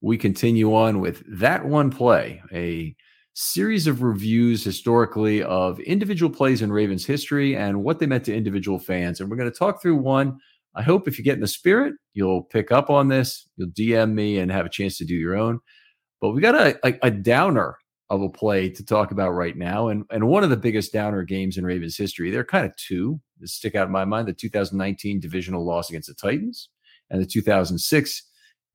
we continue on with That One Play, a series of reviews historically of individual plays in Ravens history and what they meant to individual fans. And we're going to talk through one. I hope if you get in the spirit, you'll pick up on this. You'll DM me and have a chance to do your own. But we got a, a, a downer of a play to talk about right now. And, and one of the biggest downer games in Ravens history. There are kind of two that stick out in my mind the 2019 divisional loss against the Titans and the 2006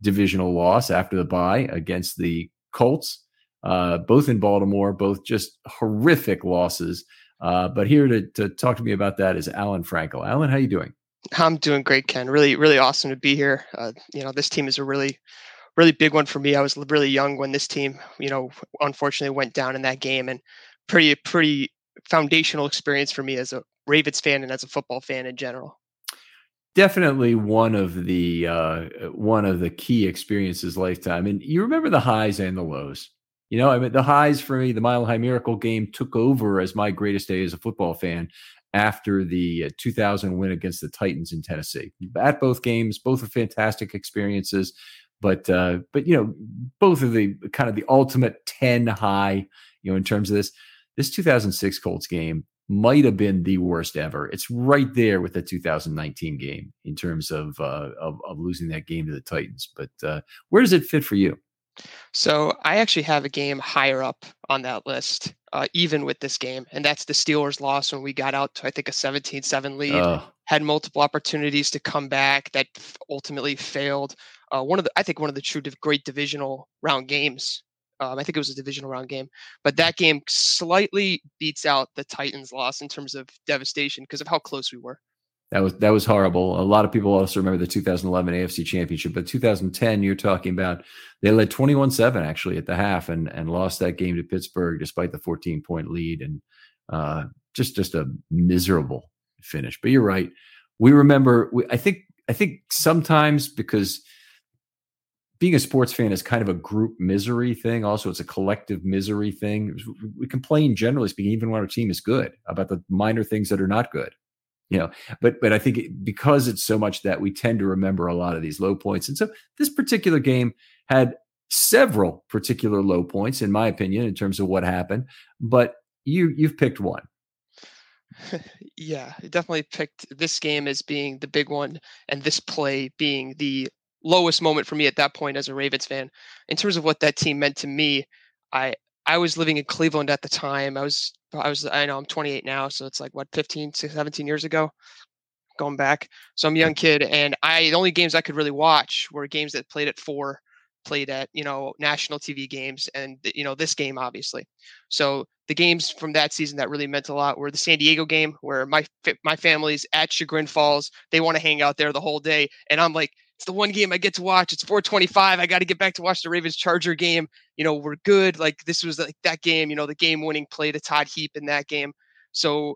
divisional loss after the bye against the Colts, uh, both in Baltimore, both just horrific losses. Uh, but here to, to talk to me about that is Alan Frankel. Alan, how you doing? I'm doing great, Ken. Really, really awesome to be here. Uh, you know, this team is a really, really big one for me. I was really young when this team, you know, unfortunately went down in that game, and pretty, pretty foundational experience for me as a Ravens fan and as a football fan in general definitely one of the uh, one of the key experiences lifetime. And you remember the highs and the lows. You know, I mean, the highs for me, the Mile High Miracle game took over as my greatest day as a football fan after the uh, 2000 win against the Titans in Tennessee. At both games, both are fantastic experiences. But uh, but you know, both of the kind of the ultimate 10 high, you know, in terms of this. This 2006 Colts game might have been the worst ever. It's right there with the 2019 game in terms of uh, of, of, losing that game to the Titans. But uh, where does it fit for you? So I actually have a game higher up on that list, uh, even with this game, and that's the Steelers' loss when we got out to I think a 17-7 lead. Had multiple opportunities to come back that ultimately failed. Uh, one of the I think one of the true great divisional round games um, I think it was a divisional round game, but that game slightly beats out the Titans' loss in terms of devastation because of how close we were. That was that was horrible. A lot of people also remember the 2011 AFC Championship, but 2010, you're talking about they led 21-7 actually at the half and and lost that game to Pittsburgh despite the 14 point lead and uh, just just a miserable finish. But you're right. We remember. We, I think I think sometimes because being a sports fan is kind of a group misery thing. Also, it's a collective misery thing. We complain, generally speaking, even when our team is good, about the minor things that are not good. You know, but but I think because it's so much that we tend to remember a lot of these low points, and so this particular game had several particular low points, in my opinion, in terms of what happened. But you you've picked one. yeah, definitely picked this game as being the big one, and this play being the lowest moment for me at that point as a Ravens fan. In terms of what that team meant to me, I I was living in Cleveland at the time. I was I was I know I'm 28 now, so it's like what 15 17 years ago going back. So I'm a young mm-hmm. kid, and I the only games I could really watch were games that played at four, played at you know national TV games, and you know this game obviously. So the games from that season that really meant a lot were the San Diego game, where my my family's at Chagrin Falls. They want to hang out there the whole day, and I'm like, it's the one game I get to watch. It's 425. I got to get back to watch the Ravens Charger game. You know, we're good. Like this was like that game, you know, the game winning play to Todd Heap in that game. So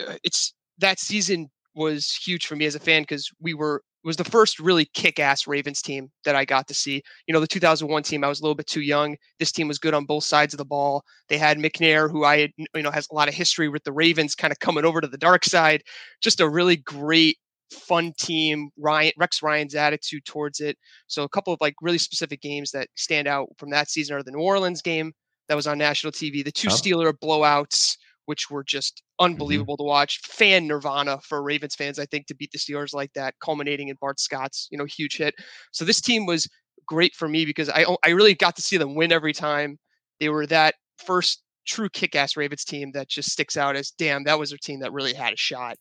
uh, it's that season was huge for me as a fan because we were was the first really kick-ass Ravens team that I got to see. You know, the 2001 team, I was a little bit too young. This team was good on both sides of the ball. They had McNair, who I had, you know has a lot of history with the Ravens, kind of coming over to the dark side. Just a really great, fun team. Ryan Rex Ryan's attitude towards it. So a couple of like really specific games that stand out from that season are the New Orleans game that was on national TV, the two oh. Steeler blowouts which were just mm-hmm. unbelievable mm-hmm. to watch. Fan nirvana for Ravens fans, I think, to beat the Steelers like that, culminating in Bart Scott's, you know, huge hit. So this team was great for me because I I really got to see them win every time. They were that first true kick-ass Ravens team that just sticks out as damn, that was a team that really had a shot.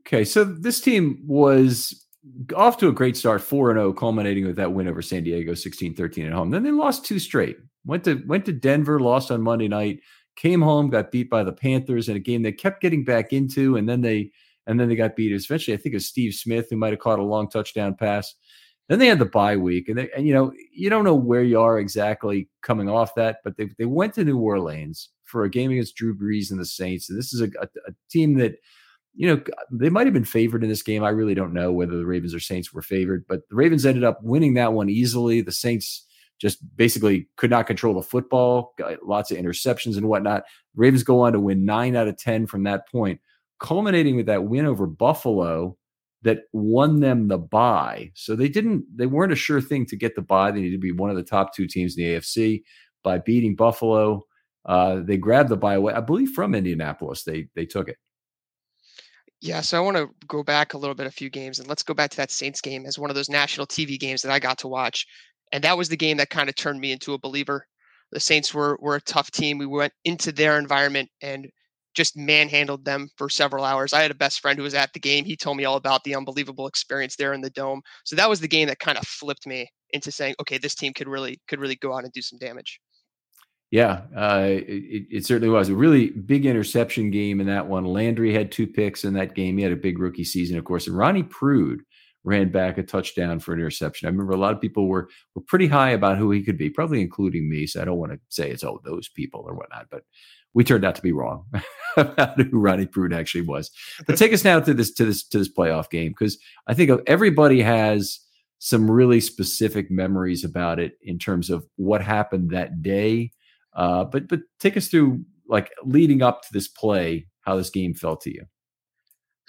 Okay, so this team was off to a great start, 4 0, culminating with that win over San Diego, 16 13 at home. Then they lost two straight. Went to went to Denver, lost on Monday night, came home, got beat by the Panthers in a game they kept getting back into, and then they and then they got beat. Eventually, I think it was Steve Smith who might have caught a long touchdown pass. Then they had the bye week, and they, and you know you don't know where you are exactly coming off that, but they they went to New Orleans for a game against Drew Brees and the Saints, and this is a, a, a team that you know, they might have been favored in this game. I really don't know whether the Ravens or Saints were favored, but the Ravens ended up winning that one easily. The Saints just basically could not control the football, got lots of interceptions and whatnot. Ravens go on to win nine out of 10 from that point, culminating with that win over Buffalo that won them the bye. So they didn't, they weren't a sure thing to get the bye. They needed to be one of the top two teams in the AFC by beating Buffalo. Uh, they grabbed the bye away, I believe, from Indianapolis. They they took it. Yeah, so I want to go back a little bit, a few games, and let's go back to that Saints game as one of those national TV games that I got to watch. And that was the game that kind of turned me into a believer. The Saints were were a tough team. We went into their environment and just manhandled them for several hours. I had a best friend who was at the game. He told me all about the unbelievable experience there in the dome. So that was the game that kind of flipped me into saying, okay, this team could really could really go out and do some damage. Yeah, uh, it, it, certainly was a really big interception game in that one. Landry had two picks in that game. He had a big rookie season, of course, and Ronnie Prude ran back a touchdown for an interception. I remember a lot of people were were pretty high about who he could be, probably including me. So I don't want to say it's oh those people or whatnot, but we turned out to be wrong about who Ronnie Prude actually was. But take us now to this to this to this playoff game because I think everybody has some really specific memories about it in terms of what happened that day. Uh, but but take us through like leading up to this play, how this game felt to you.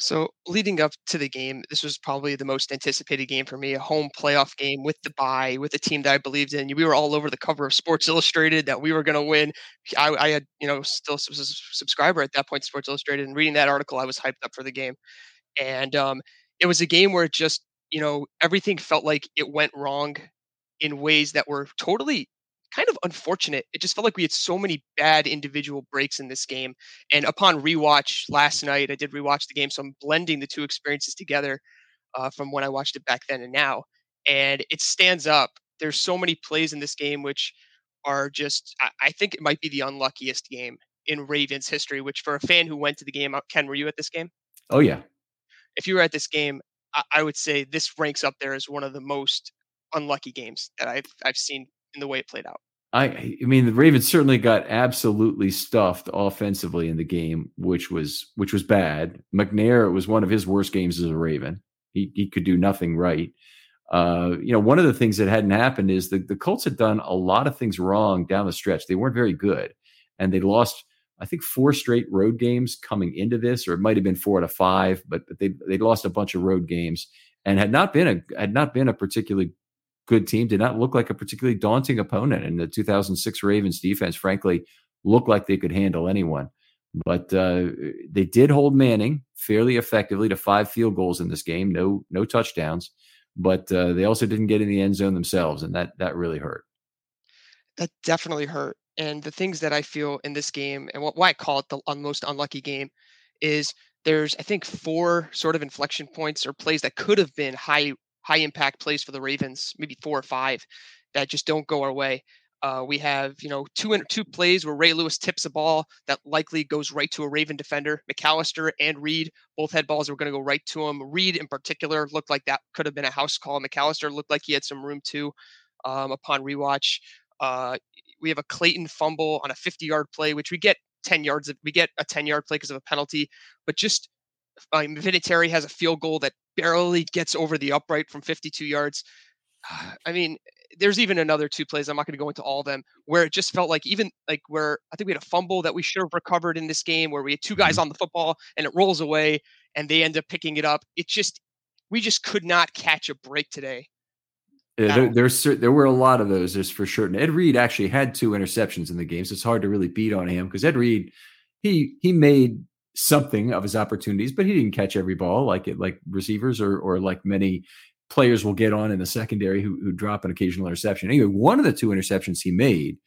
So leading up to the game, this was probably the most anticipated game for me, a home playoff game with the bye, with a team that I believed in. We were all over the cover of Sports Illustrated that we were going to win. I, I, had, you know, still was a subscriber at that point, Sports Illustrated, and reading that article, I was hyped up for the game. And um, it was a game where it just, you know, everything felt like it went wrong in ways that were totally kind of unfortunate. It just felt like we had so many bad individual breaks in this game. And upon rewatch last night, I did rewatch the game, so I'm blending the two experiences together uh, from when I watched it back then and now. And it stands up. There's so many plays in this game which are just, I, I think it might be the unluckiest game in Ravens history. Which for a fan who went to the game, uh, Ken, were you at this game? Oh yeah. If you were at this game, I, I would say this ranks up there as one of the most unlucky games that I've I've seen in the way it played out. I, I mean, the Ravens certainly got absolutely stuffed offensively in the game, which was which was bad. McNair was one of his worst games as a Raven. He he could do nothing right. Uh, you know, one of the things that hadn't happened is the the Colts had done a lot of things wrong down the stretch. They weren't very good, and they lost. I think four straight road games coming into this, or it might have been four out of five, but, but they they lost a bunch of road games and had not been a had not been a particularly good team, did not look like a particularly daunting opponent. And the 2006 Ravens defense, frankly, looked like they could handle anyone. But uh, they did hold Manning fairly effectively to five field goals in this game, no no touchdowns. But uh, they also didn't get in the end zone themselves, and that that really hurt. That definitely hurt. And the things that I feel in this game, and why I call it the most unlucky game, is there's I think four sort of inflection points or plays that could have been high high impact plays for the Ravens, maybe four or five that just don't go our way. Uh, we have, you know, two two plays where Ray Lewis tips a ball that likely goes right to a Raven defender. McAlister and Reed both had balls that were going to go right to him. Reed, in particular, looked like that could have been a house call. McAlister looked like he had some room too. Um, upon rewatch, uh, we have a Clayton fumble on a 50-yard play, which we get 10 yards. Of, we get a 10-yard play because of a penalty, but just um, Vinatieri has a field goal that barely gets over the upright from 52 yards. I mean, there's even another two plays. I'm not going to go into all of them where it just felt like even like where I think we had a fumble that we should have recovered in this game where we had two guys mm-hmm. on the football and it rolls away and they end up picking it up. It just we just could not catch a break today. Yeah, there, there's there were a lot of those. There's for sure. And Ed Reed actually had two interceptions in the game, so it's hard to really beat on him because Ed Reed he he made something of his opportunities, but he didn't catch every ball like it like receivers or or like many players will get on in the secondary who, who drop an occasional interception. Anyway, one of the two interceptions he made,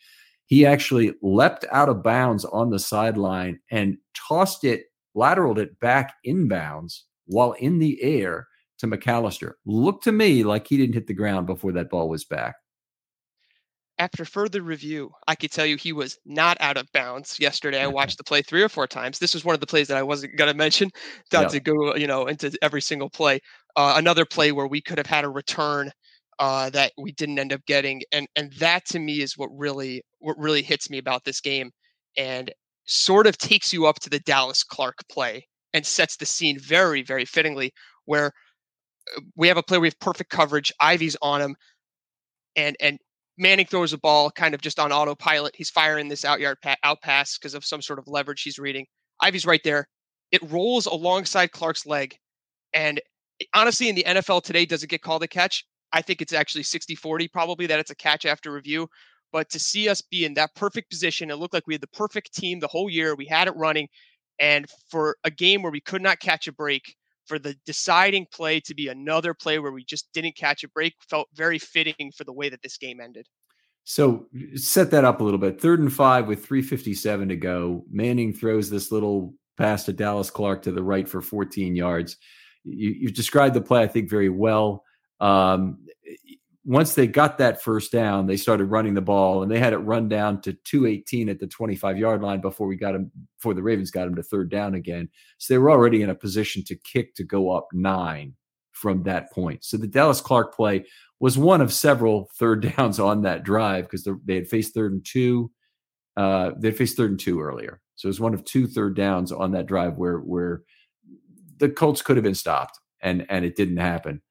he actually leapt out of bounds on the sideline and tossed it, lateraled it back inbounds while in the air to McAlister. Looked to me like he didn't hit the ground before that ball was back after further review, I could tell you he was not out of bounds yesterday. I watched the play three or four times. This was one of the plays that I wasn't going to mention, not yeah. to go, you know, into every single play. Uh, another play where we could have had a return uh, that we didn't end up getting, and and that to me is what really what really hits me about this game, and sort of takes you up to the Dallas Clark play and sets the scene very very fittingly, where uh, we have a play we have perfect coverage, Ivy's on him, and and Manning throws a ball kind of just on autopilot. He's firing this out yard pa- out pass because of some sort of leverage he's reading. Ivy's right there. It rolls alongside Clark's leg. And honestly, in the NFL today, does it get called a catch? I think it's actually 60 40 probably that it's a catch after review. But to see us be in that perfect position, it looked like we had the perfect team the whole year. We had it running. And for a game where we could not catch a break, for the deciding play to be another play where we just didn't catch a break felt very fitting for the way that this game ended. So set that up a little bit. Third and five with 357 to go. Manning throws this little pass to Dallas Clark to the right for 14 yards. You, have described the play, I think, very well. Um, once they got that first down, they started running the ball and they had it run down to 218 at the 25 yard line before we got him, before the Ravens got him to third down again. So they were already in a position to kick to go up nine from that point. So the Dallas Clark play was one of several third downs on that drive because they had faced third and two. Uh, they faced third and two earlier. So it was one of two third downs on that drive where, where the Colts could have been stopped and, and it didn't happen.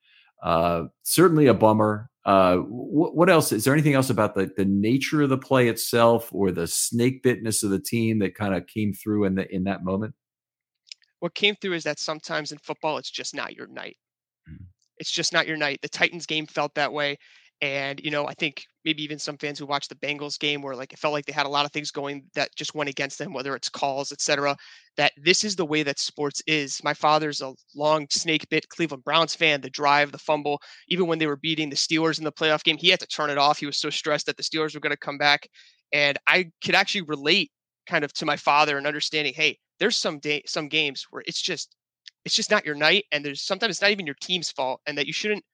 Uh, certainly a bummer. Uh, what, what, else? Is there anything else about the, the nature of the play itself or the snake bitness of the team that kind of came through in the in that moment? What came through is that sometimes in football, it's just not your night. Mm-hmm. It's just not your night. The Titans game felt that way. And, you know, I think maybe even some fans who watched the Bengals game where like it felt like they had a lot of things going that just went against them, whether it's calls, etc. That this is the way that sports is. My father's a long snake bit Cleveland Browns fan, the drive, the fumble, even when they were beating the Steelers in the playoff game, he had to turn it off. He was so stressed that the Steelers were going to come back. And I could actually relate kind of to my father and understanding, hey, there's some day some games where it's just it's just not your night and there's sometimes it's not even your team's fault and that you shouldn't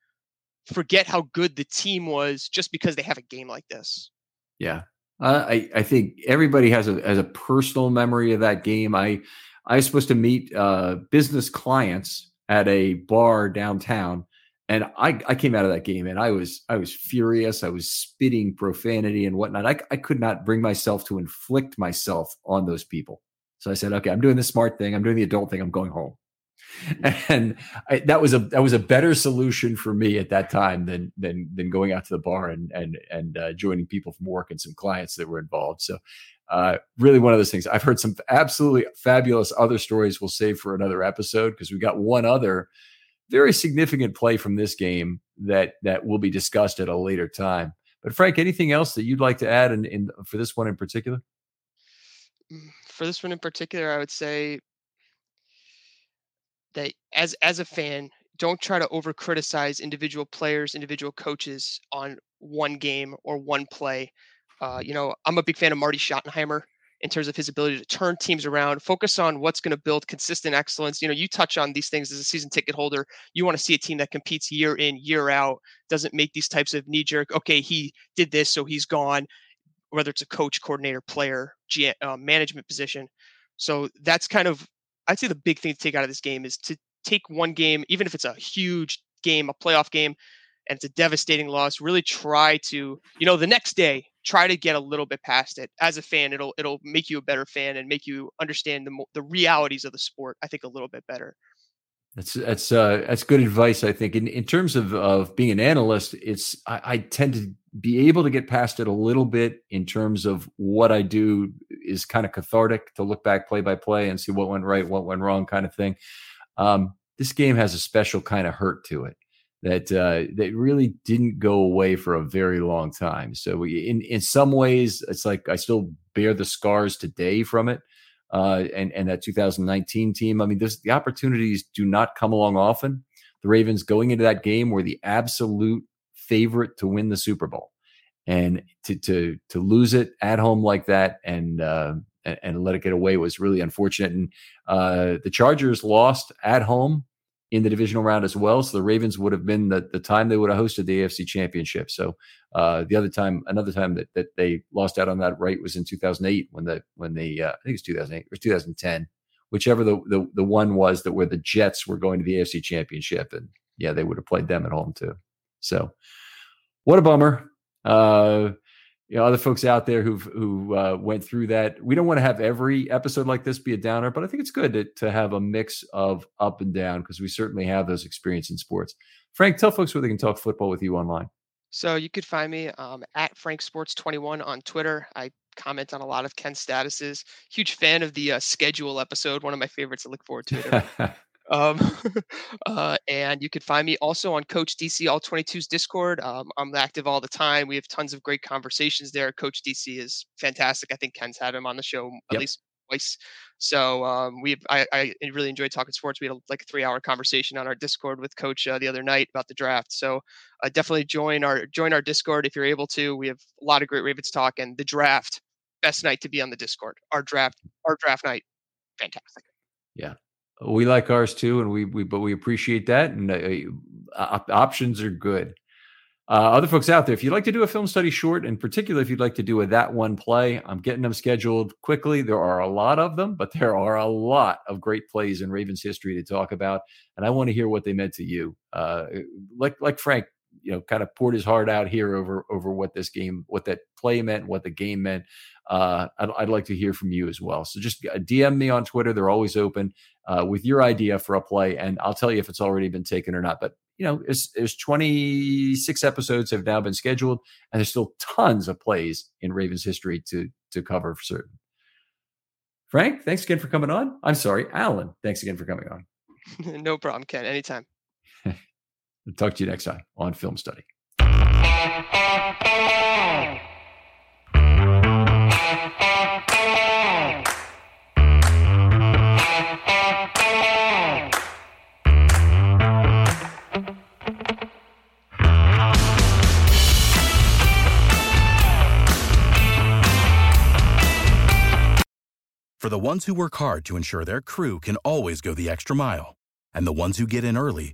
forget how good the team was just because they have a game like this. Yeah. Uh, I, I think everybody has a has a personal memory of that game. I I was supposed to meet uh, business clients at a bar downtown, and I, I came out of that game and I was I was furious. I was spitting profanity and whatnot. I, I could not bring myself to inflict myself on those people. So I said, okay, I'm doing the smart thing. I'm doing the adult thing. I'm going home and I, that was a that was a better solution for me at that time than than than going out to the bar and and and uh, joining people from work and some clients that were involved. So, uh, really one of those things. I've heard some absolutely fabulous other stories. We'll save for another episode because we got one other very significant play from this game that that will be discussed at a later time. But Frank, anything else that you'd like to add in, in for this one in particular? for this one in particular, I would say that as as a fan, don't try to over criticize individual players, individual coaches on one game or one play. Uh, you know, I'm a big fan of Marty Schottenheimer in terms of his ability to turn teams around, focus on what's going to build consistent excellence. You know, you touch on these things as a season ticket holder. You want to see a team that competes year in, year out, doesn't make these types of knee jerk, okay, he did this, so he's gone, whether it's a coach, coordinator, player, uh, management position. So that's kind of, I'd say the big thing to take out of this game is to take one game, even if it's a huge game, a playoff game, and it's a devastating loss, really try to, you know, the next day, try to get a little bit past it. As a fan, it'll it'll make you a better fan and make you understand the the realities of the sport. I think a little bit better. That's that's uh, that's good advice. I think in, in terms of of being an analyst, it's I, I tend to be able to get past it a little bit in terms of what I do is kind of cathartic to look back play by play and see what went right, what went wrong, kind of thing. Um, this game has a special kind of hurt to it that uh, that really didn't go away for a very long time. So we, in in some ways, it's like I still bear the scars today from it. Uh, and and that 2019 team. I mean, this, the opportunities do not come along often. The Ravens going into that game were the absolute favorite to win the Super Bowl, and to to to lose it at home like that and uh, and, and, let it get away was really unfortunate. And uh, the Chargers lost at home in the divisional round as well. So the Ravens would have been the, the time they would have hosted the AFC championship. So uh, the other time, another time that, that they lost out on that right was in 2008 when the, when they, uh, I think it's 2008 or 2010, whichever the, the, the one was that where the Jets were going to the AFC championship. And yeah, they would have played them at home too. So what a bummer. Uh, you know, other folks out there who've who uh, went through that. We don't want to have every episode like this be a downer, but I think it's good to, to have a mix of up and down because we certainly have those experience in sports. Frank, tell folks where they can talk football with you online. So you could find me um, at Frank Sports 21 on Twitter. I comment on a lot of Ken's statuses. Huge fan of the uh, schedule episode, one of my favorites. I look forward to it. Um, uh, and you can find me also on Coach DC All 22's Discord. Um, I'm active all the time. We have tons of great conversations there. Coach DC is fantastic. I think Ken's had him on the show at yep. least twice. So um, we I, I, really enjoyed talking sports. We had a, like a three hour conversation on our Discord with Coach uh, the other night about the draft. So uh, definitely join our join our Discord if you're able to. We have a lot of great Ravens talk and the draft. Best night to be on the Discord. Our draft our draft night, fantastic. Yeah, we like ours too, and we we but we appreciate that. And uh, options are good. Uh, other folks out there, if you'd like to do a film study short, in particular, if you'd like to do a that one play, I'm getting them scheduled quickly. There are a lot of them, but there are a lot of great plays in Ravens history to talk about, and I want to hear what they meant to you. Uh, like like Frank, you know, kind of poured his heart out here over over what this game, what that play meant, what the game meant. Uh, I'd, I'd, like to hear from you as well. So just uh, DM me on Twitter; they're always open uh, with your idea for a play, and I'll tell you if it's already been taken or not. But you know, there's, there's 26 episodes have now been scheduled, and there's still tons of plays in Ravens history to to cover for certain. Frank, thanks again for coming on. I'm sorry, Alan. Thanks again for coming on. no problem, Ken. Anytime. Talk to you next time on Film Study. For the ones who work hard to ensure their crew can always go the extra mile, and the ones who get in early